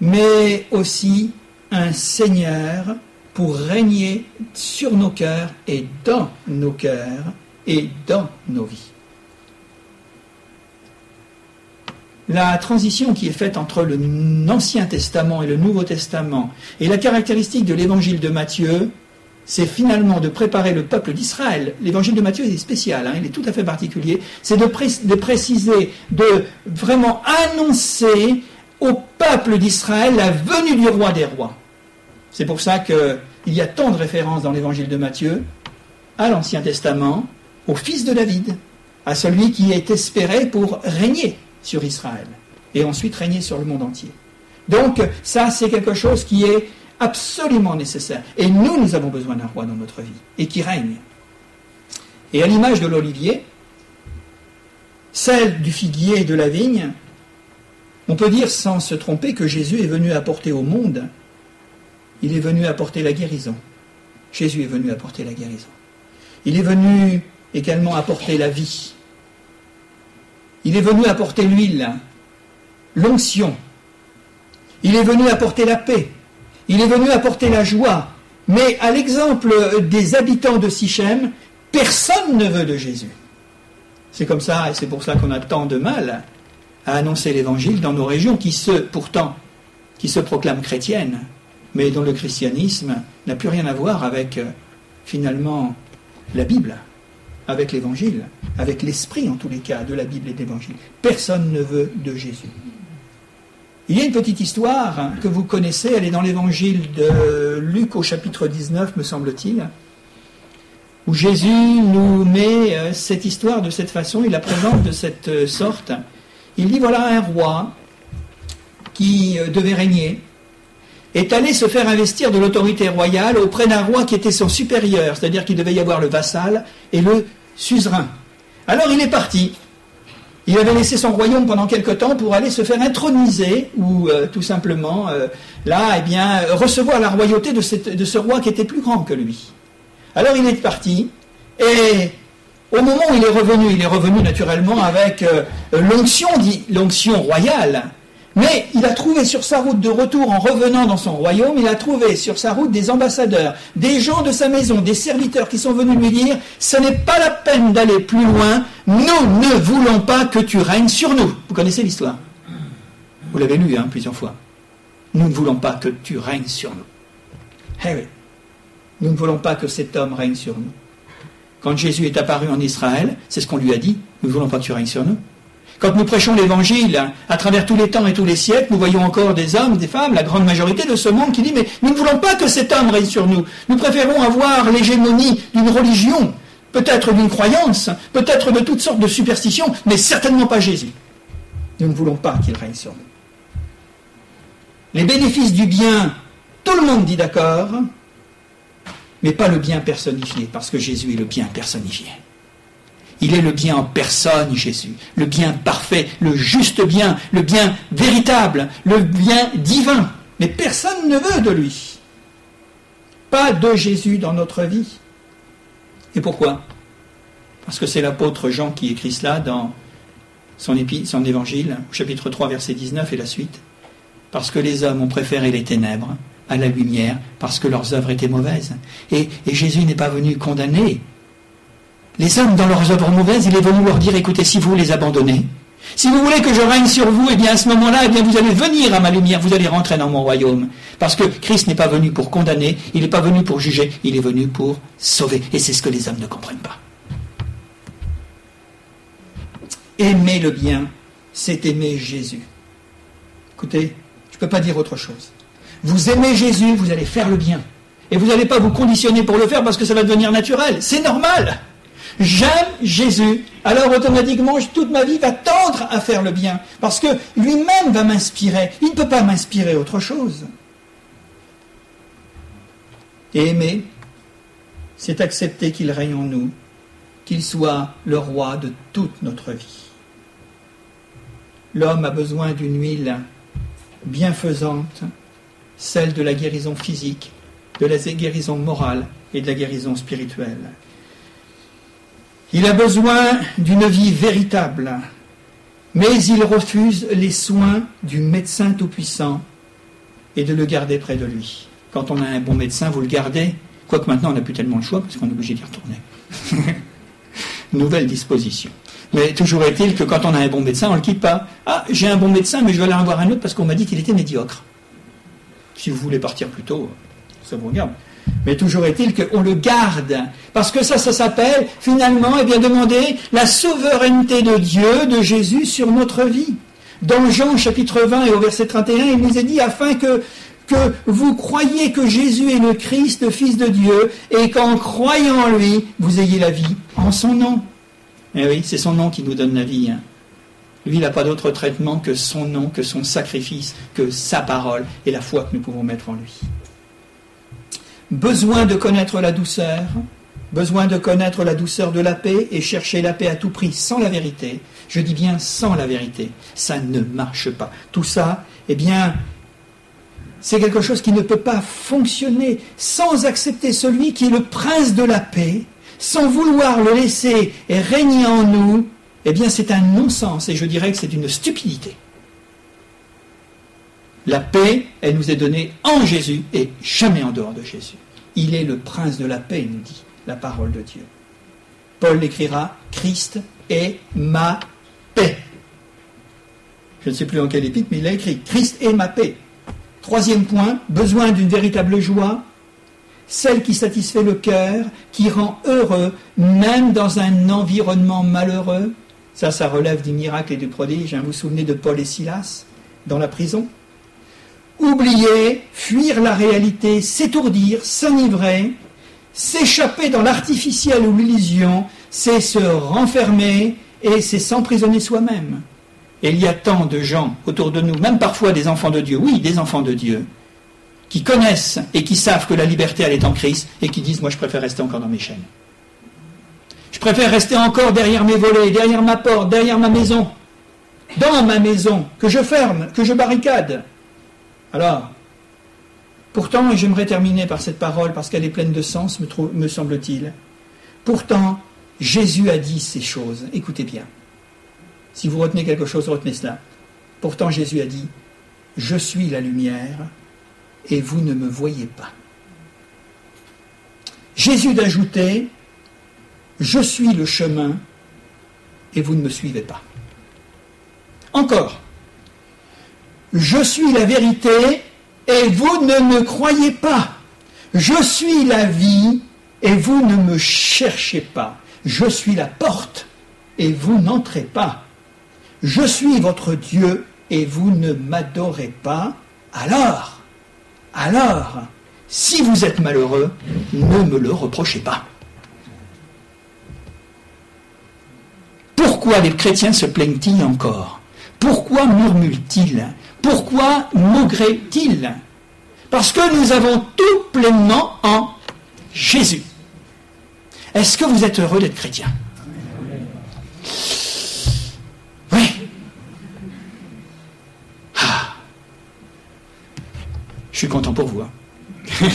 mais aussi un Seigneur pour régner sur nos cœurs et dans nos cœurs et dans nos vies. La transition qui est faite entre l'Ancien Testament et le Nouveau Testament et la caractéristique de l'évangile de Matthieu, c'est finalement de préparer le peuple d'Israël. L'évangile de Matthieu est spécial, hein, il est tout à fait particulier. C'est de, de, préciser, de vraiment annoncer au peuple d'Israël la venue du roi des rois. C'est pour ça qu'il y a tant de références dans l'évangile de Matthieu à l'Ancien Testament, au fils de David, à celui qui est espéré pour régner sur Israël et ensuite régner sur le monde entier. Donc ça, c'est quelque chose qui est absolument nécessaire. Et nous, nous avons besoin d'un roi dans notre vie et qui règne. Et à l'image de l'olivier, celle du figuier et de la vigne, on peut dire sans se tromper que Jésus est venu apporter au monde il est venu apporter la guérison. Jésus est venu apporter la guérison. Il est venu également apporter la vie. Il est venu apporter l'huile, l'onction. Il est venu apporter la paix. Il est venu apporter la joie. Mais à l'exemple des habitants de Sichem, personne ne veut de Jésus. C'est comme ça, et c'est pour ça qu'on a tant de mal à annoncer l'évangile dans nos régions qui se, pourtant, qui se proclament chrétiennes, mais dont le christianisme n'a plus rien à voir avec euh, finalement la Bible, avec l'Évangile, avec l'esprit en tous les cas de la Bible et de l'Évangile. Personne ne veut de Jésus. Il y a une petite histoire que vous connaissez, elle est dans l'Évangile de Luc au chapitre 19, me semble-t-il, où Jésus nous met euh, cette histoire de cette façon, il la présente de cette euh, sorte. Il dit voilà un roi qui devait régner, est allé se faire investir de l'autorité royale auprès d'un roi qui était son supérieur, c'est-à-dire qu'il devait y avoir le vassal et le suzerain. Alors il est parti. Il avait laissé son royaume pendant quelque temps pour aller se faire introniser, ou euh, tout simplement, euh, là, eh bien, recevoir la royauté de, ce roi qui était plus grand que lui. Alors il est parti, et au moment où il est revenu, il est revenu naturellement avec euh, l'onction, l'onction royale, mais il a trouvé sur sa route de retour, en revenant dans son royaume, il a trouvé sur sa route des ambassadeurs, des gens de sa maison, des serviteurs qui sont venus lui dire, ce n'est pas la peine d'aller plus loin, nous ne voulons pas que tu règnes sur nous. Vous connaissez l'histoire? Vous l'avez lu hein, plusieurs fois. Nous ne voulons pas que tu règnes sur nous. Eh oui, nous ne voulons pas que cet homme règne sur nous. Quand Jésus est apparu en Israël, c'est ce qu'on lui a dit, nous ne voulons pas que tu règnes sur nous. Quand nous prêchons l'évangile à travers tous les temps et tous les siècles, nous voyons encore des hommes, des femmes, la grande majorité de ce monde qui dit mais nous ne voulons pas que cet homme règne sur nous. Nous préférons avoir l'hégémonie d'une religion, peut-être d'une croyance, peut-être de toutes sortes de superstitions, mais certainement pas Jésus. Nous ne voulons pas qu'il règne sur nous. Les bénéfices du bien, tout le monde dit d'accord, mais pas le bien personnifié, parce que Jésus est le bien personnifié. Il est le bien en personne, Jésus, le bien parfait, le juste bien, le bien véritable, le bien divin. Mais personne ne veut de lui. Pas de Jésus dans notre vie. Et pourquoi? Parce que c'est l'apôtre Jean qui écrit cela dans son, évangile, chapitre 3, verset 19 et la suite. Parce que les hommes ont préféré les ténèbres à la lumière, parce que leurs œuvres étaient mauvaises. Et Jésus n'est pas venu condamner les hommes, dans leurs œuvres mauvaises, il est venu leur dire, écoutez, si vous les abandonnez, Si vous voulez que je règne sur vous, eh bien à ce moment-là, eh bien vous allez venir à ma lumière, vous allez rentrer dans mon royaume. Parce que Christ n'est pas venu pour condamner, il n'est pas venu pour juger, il est venu pour sauver. Et c'est ce que les hommes ne comprennent pas. Aimer le bien, c'est aimer Jésus. Écoutez, je ne peux pas dire autre chose. Vous aimez Jésus, vous allez faire le bien. Et vous n'allez pas vous conditionner pour le faire parce que ça va devenir naturel. C'est normal. J'aime Jésus, alors automatiquement toute ma vie va tendre à faire le bien, parce que lui-même va m'inspirer. Il ne peut pas m'inspirer autre chose. Et aimer, c'est accepter qu'il règne en nous, qu'il soit le roi de toute notre vie. L'homme a besoin d'une huile bienfaisante, celle de la guérison physique, de la guérison morale et de la guérison spirituelle. Il a besoin d'une vie véritable, mais il refuse les soins du médecin tout-puissant et de le garder près de lui. Quand on a un bon médecin, vous le gardez, quoique maintenant on n'a plus tellement le choix parce qu'on est obligé d'y retourner. Nouvelle disposition. Mais toujours est-il que quand on a un bon médecin, on ne le quitte pas. Ah, j'ai un bon médecin, mais je vais aller en voir un autre parce qu'on m'a dit qu'il était médiocre. Si vous voulez partir plus tôt, ça vous regarde. Mais toujours est-il qu'on le garde. Parce que ça, ça s'appelle finalement, eh bien, demander la souveraineté de Dieu, de Jésus sur notre vie. Dans Jean chapitre 20 et au verset 31, il nous est dit afin que, que vous croyiez que Jésus est le Christ, le Fils de Dieu, et qu'en croyant en lui, vous ayez la vie en son nom. Eh oui, c'est son nom qui nous donne la vie. Hein. Lui, il n'a pas d'autre traitement que son nom, que son sacrifice, que sa parole et la foi que nous pouvons mettre en lui besoin de connaître la douceur, besoin de connaître la douceur de la paix et chercher la paix à tout prix sans la vérité. Je dis bien sans la vérité. Ça ne marche pas. Tout ça, eh bien, c'est quelque chose qui ne peut pas fonctionner sans accepter celui qui est le prince de la paix, sans vouloir le laisser régner en nous. Eh bien, c'est un non-sens et je dirais que c'est une stupidité. La paix, elle nous est donnée en Jésus et jamais en dehors de Jésus. Il est le prince de la paix, nous dit la parole de Dieu. Paul l'écrira, Christ est ma paix. Je ne sais plus en quel épître, mais il a écrit, Christ est ma paix. Troisième point, besoin d'une véritable joie, celle qui satisfait le cœur, qui rend heureux, même dans un environnement malheureux. Ça, ça relève du miracle et du prodige. Vous vous souvenez de Paul et Silas dans la prison? Oublier, fuir la réalité, s'étourdir, s'enivrer, s'échapper dans l'artificiel ou l'illusion, c'est se renfermer et c'est s'emprisonner soi-même. Et il y a tant de gens autour de nous, même parfois des enfants de Dieu, oui, des enfants de Dieu, qui connaissent et qui savent que la liberté, elle est en Christ et qui disent, moi je préfère rester encore dans mes chaînes. Je préfère rester encore derrière mes volets, derrière ma porte, derrière ma maison, dans ma maison, que je ferme, que je barricade. Alors, pourtant, et j'aimerais terminer par cette parole parce qu'elle est pleine de sens, me, semble-t-il. Pourtant, Jésus a dit ces choses. Écoutez bien. Si vous retenez quelque chose, retenez cela. Pourtant, Jésus a dit, Je suis la lumière et vous ne me voyez pas. Jésus d'ajouter, Je suis le chemin et vous ne me suivez pas. Encore, je suis la vérité et vous ne me croyez pas. Je suis la vie et vous ne me cherchez pas. Je suis la porte et vous n'entrez pas. Je suis votre Dieu et vous ne m'adorez pas. Alors, alors, si vous êtes malheureux, ne me le reprochez pas. Pourquoi les chrétiens se plaignent-ils encore? Pourquoi murmurent-ils pourquoi maugrait-il Parce que nous avons tout pleinement en Jésus. Est-ce que vous êtes heureux d'être chrétien? Oui. Ah. Je suis content pour vous. Hein.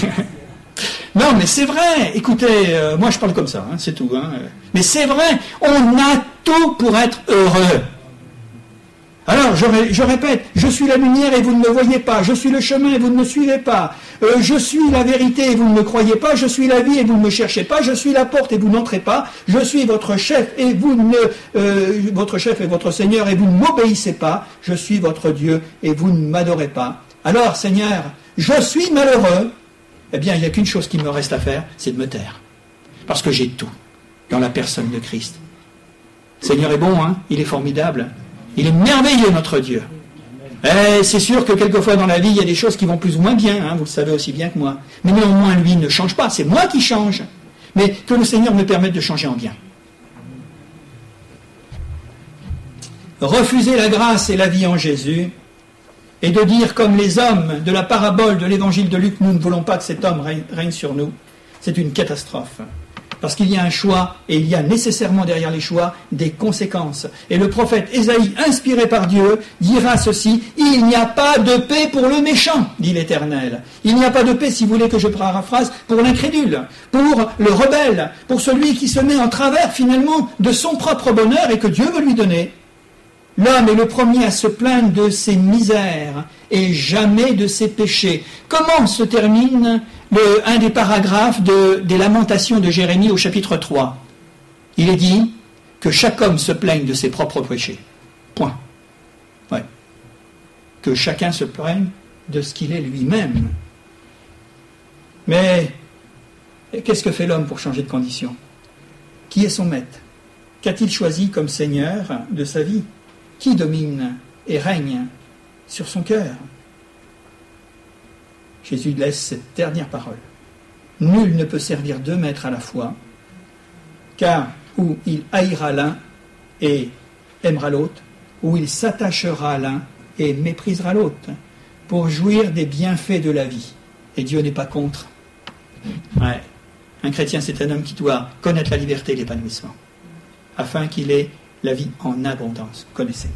non, mais c'est vrai. Écoutez, euh, moi je parle comme ça, hein, c'est tout. Hein. Mais c'est vrai, on a tout pour être heureux. Alors, je, répète, je suis la lumière et vous ne me voyez pas, je suis le chemin et vous ne me suivez pas, euh, je suis la vérité et vous ne me croyez pas, je suis la vie et vous ne me cherchez pas, je suis la porte et vous n'entrez pas, je suis votre chef et vous ne, euh, votre chef et votre Seigneur et vous ne m'obéissez pas, je suis votre Dieu et vous ne m'adorez pas. Alors, Seigneur, je suis malheureux, eh bien, il n'y a qu'une chose qui me reste à faire, c'est de me taire. Parce que j'ai tout dans la personne de Christ. Seigneur est bon, hein? Il est formidable. Il est merveilleux, notre Dieu. Eh, c'est sûr que quelquefois dans la vie, il y a des choses qui vont plus ou moins bien, hein, vous le savez aussi bien que moi. Mais néanmoins, lui ne change pas, c'est moi qui change. Mais que le Seigneur me permette de changer en bien. Refuser la grâce et la vie en Jésus, et de dire comme les hommes de la parabole de l'évangile de Luc, nous ne voulons pas que cet homme règne sur nous, c'est une catastrophe parce qu'il y a un choix et il y a nécessairement derrière les choix des conséquences. Et le prophète Ésaïe, inspiré par Dieu, dira ceci, il n'y a pas de paix pour le méchant, dit l'Éternel. Il n'y a pas de paix, si vous voulez que je paraphrase, pour l'incrédule, pour le rebelle, pour celui qui se met en travers finalement de son propre bonheur et que Dieu veut lui donner. L'homme est le premier à se plaindre de ses misères et jamais de ses péchés. Comment se termine un des paragraphes des Lamentations de Jérémie au chapitre 3 Il est dit que chaque homme se plaigne de ses propres péchés. Point. Ouais. Que chacun se plaigne de ce qu'il est lui-même. Mais qu'est-ce que fait l'homme pour changer de condition? Qui est son maître? Qu'a-t-il choisi comme seigneur de sa vie? Qui domine et règne sur son cœur? Jésus laisse cette dernière parole. Nul ne peut servir deux maîtres à la fois, car ou il haïra l'un et aimera l'autre, ou il s'attachera à l'un et méprisera l'autre, pour jouir des bienfaits de la vie. Et Dieu n'est pas contre. Un chrétien, c'est un homme qui doit connaître la liberté et l'épanouissement, afin qu'il ait la vie en abondance. Vous connaissez.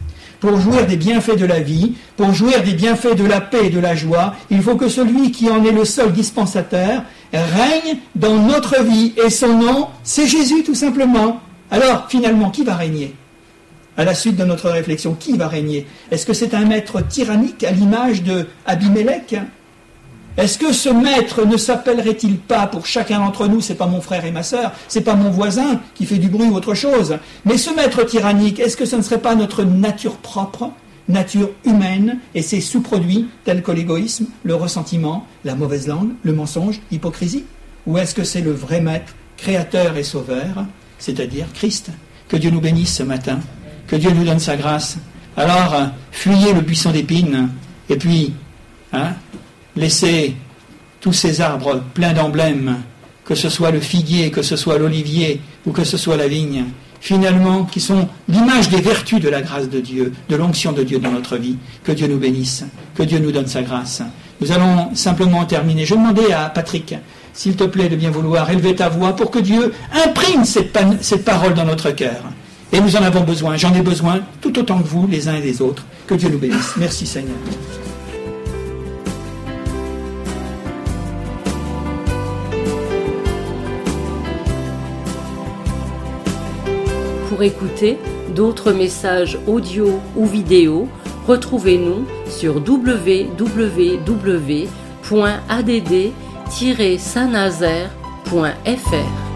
Pour jouir des bienfaits de la vie, pour jouir des bienfaits de la paix et de la joie, il faut que celui qui en est le seul dispensateur règne dans notre vie. Et son nom, c'est Jésus tout simplement. Alors, finalement, qui va régner? À la suite de notre réflexion, qui va régner? Est-ce que c'est un maître tyrannique à l'image de est-ce que ce maître ne s'appellerait-il pas pour chacun d'entre nous, c'est pas mon frère et ma sœur, c'est pas mon voisin qui fait du bruit ou autre chose, mais ce maître tyrannique, est-ce que ce ne serait pas notre nature propre, nature humaine et ses sous-produits tels que l'égoïsme, le ressentiment, la mauvaise langue, le mensonge, l'hypocrisie? Ou est-ce que c'est le vrai maître, créateur et sauveur, c'est-à-dire Christ? Que Dieu nous bénisse ce matin, que Dieu nous donne sa grâce. Alors, fuyez le buisson d'épines, et puis, hein, laissez tous ces arbres pleins d'emblèmes, que ce soit le figuier, que ce soit l'olivier ou que ce soit la vigne, finalement, qui sont l'image des vertus de la grâce de Dieu, de l'onction de Dieu dans notre vie. Que Dieu nous bénisse, que Dieu nous donne sa grâce. Nous allons simplement terminer. Je demandais à Patrick, s'il te plaît, de bien vouloir élever ta voix pour que Dieu imprime cette, cette parole dans notre cœur. Et nous en avons besoin, j'en ai besoin tout autant que vous, les uns et les autres. Que Dieu nous bénisse. Merci Seigneur. Écouter d'autres messages audio ou vidéo, retrouvez-nous sur www.add-saint-nazaire.fr.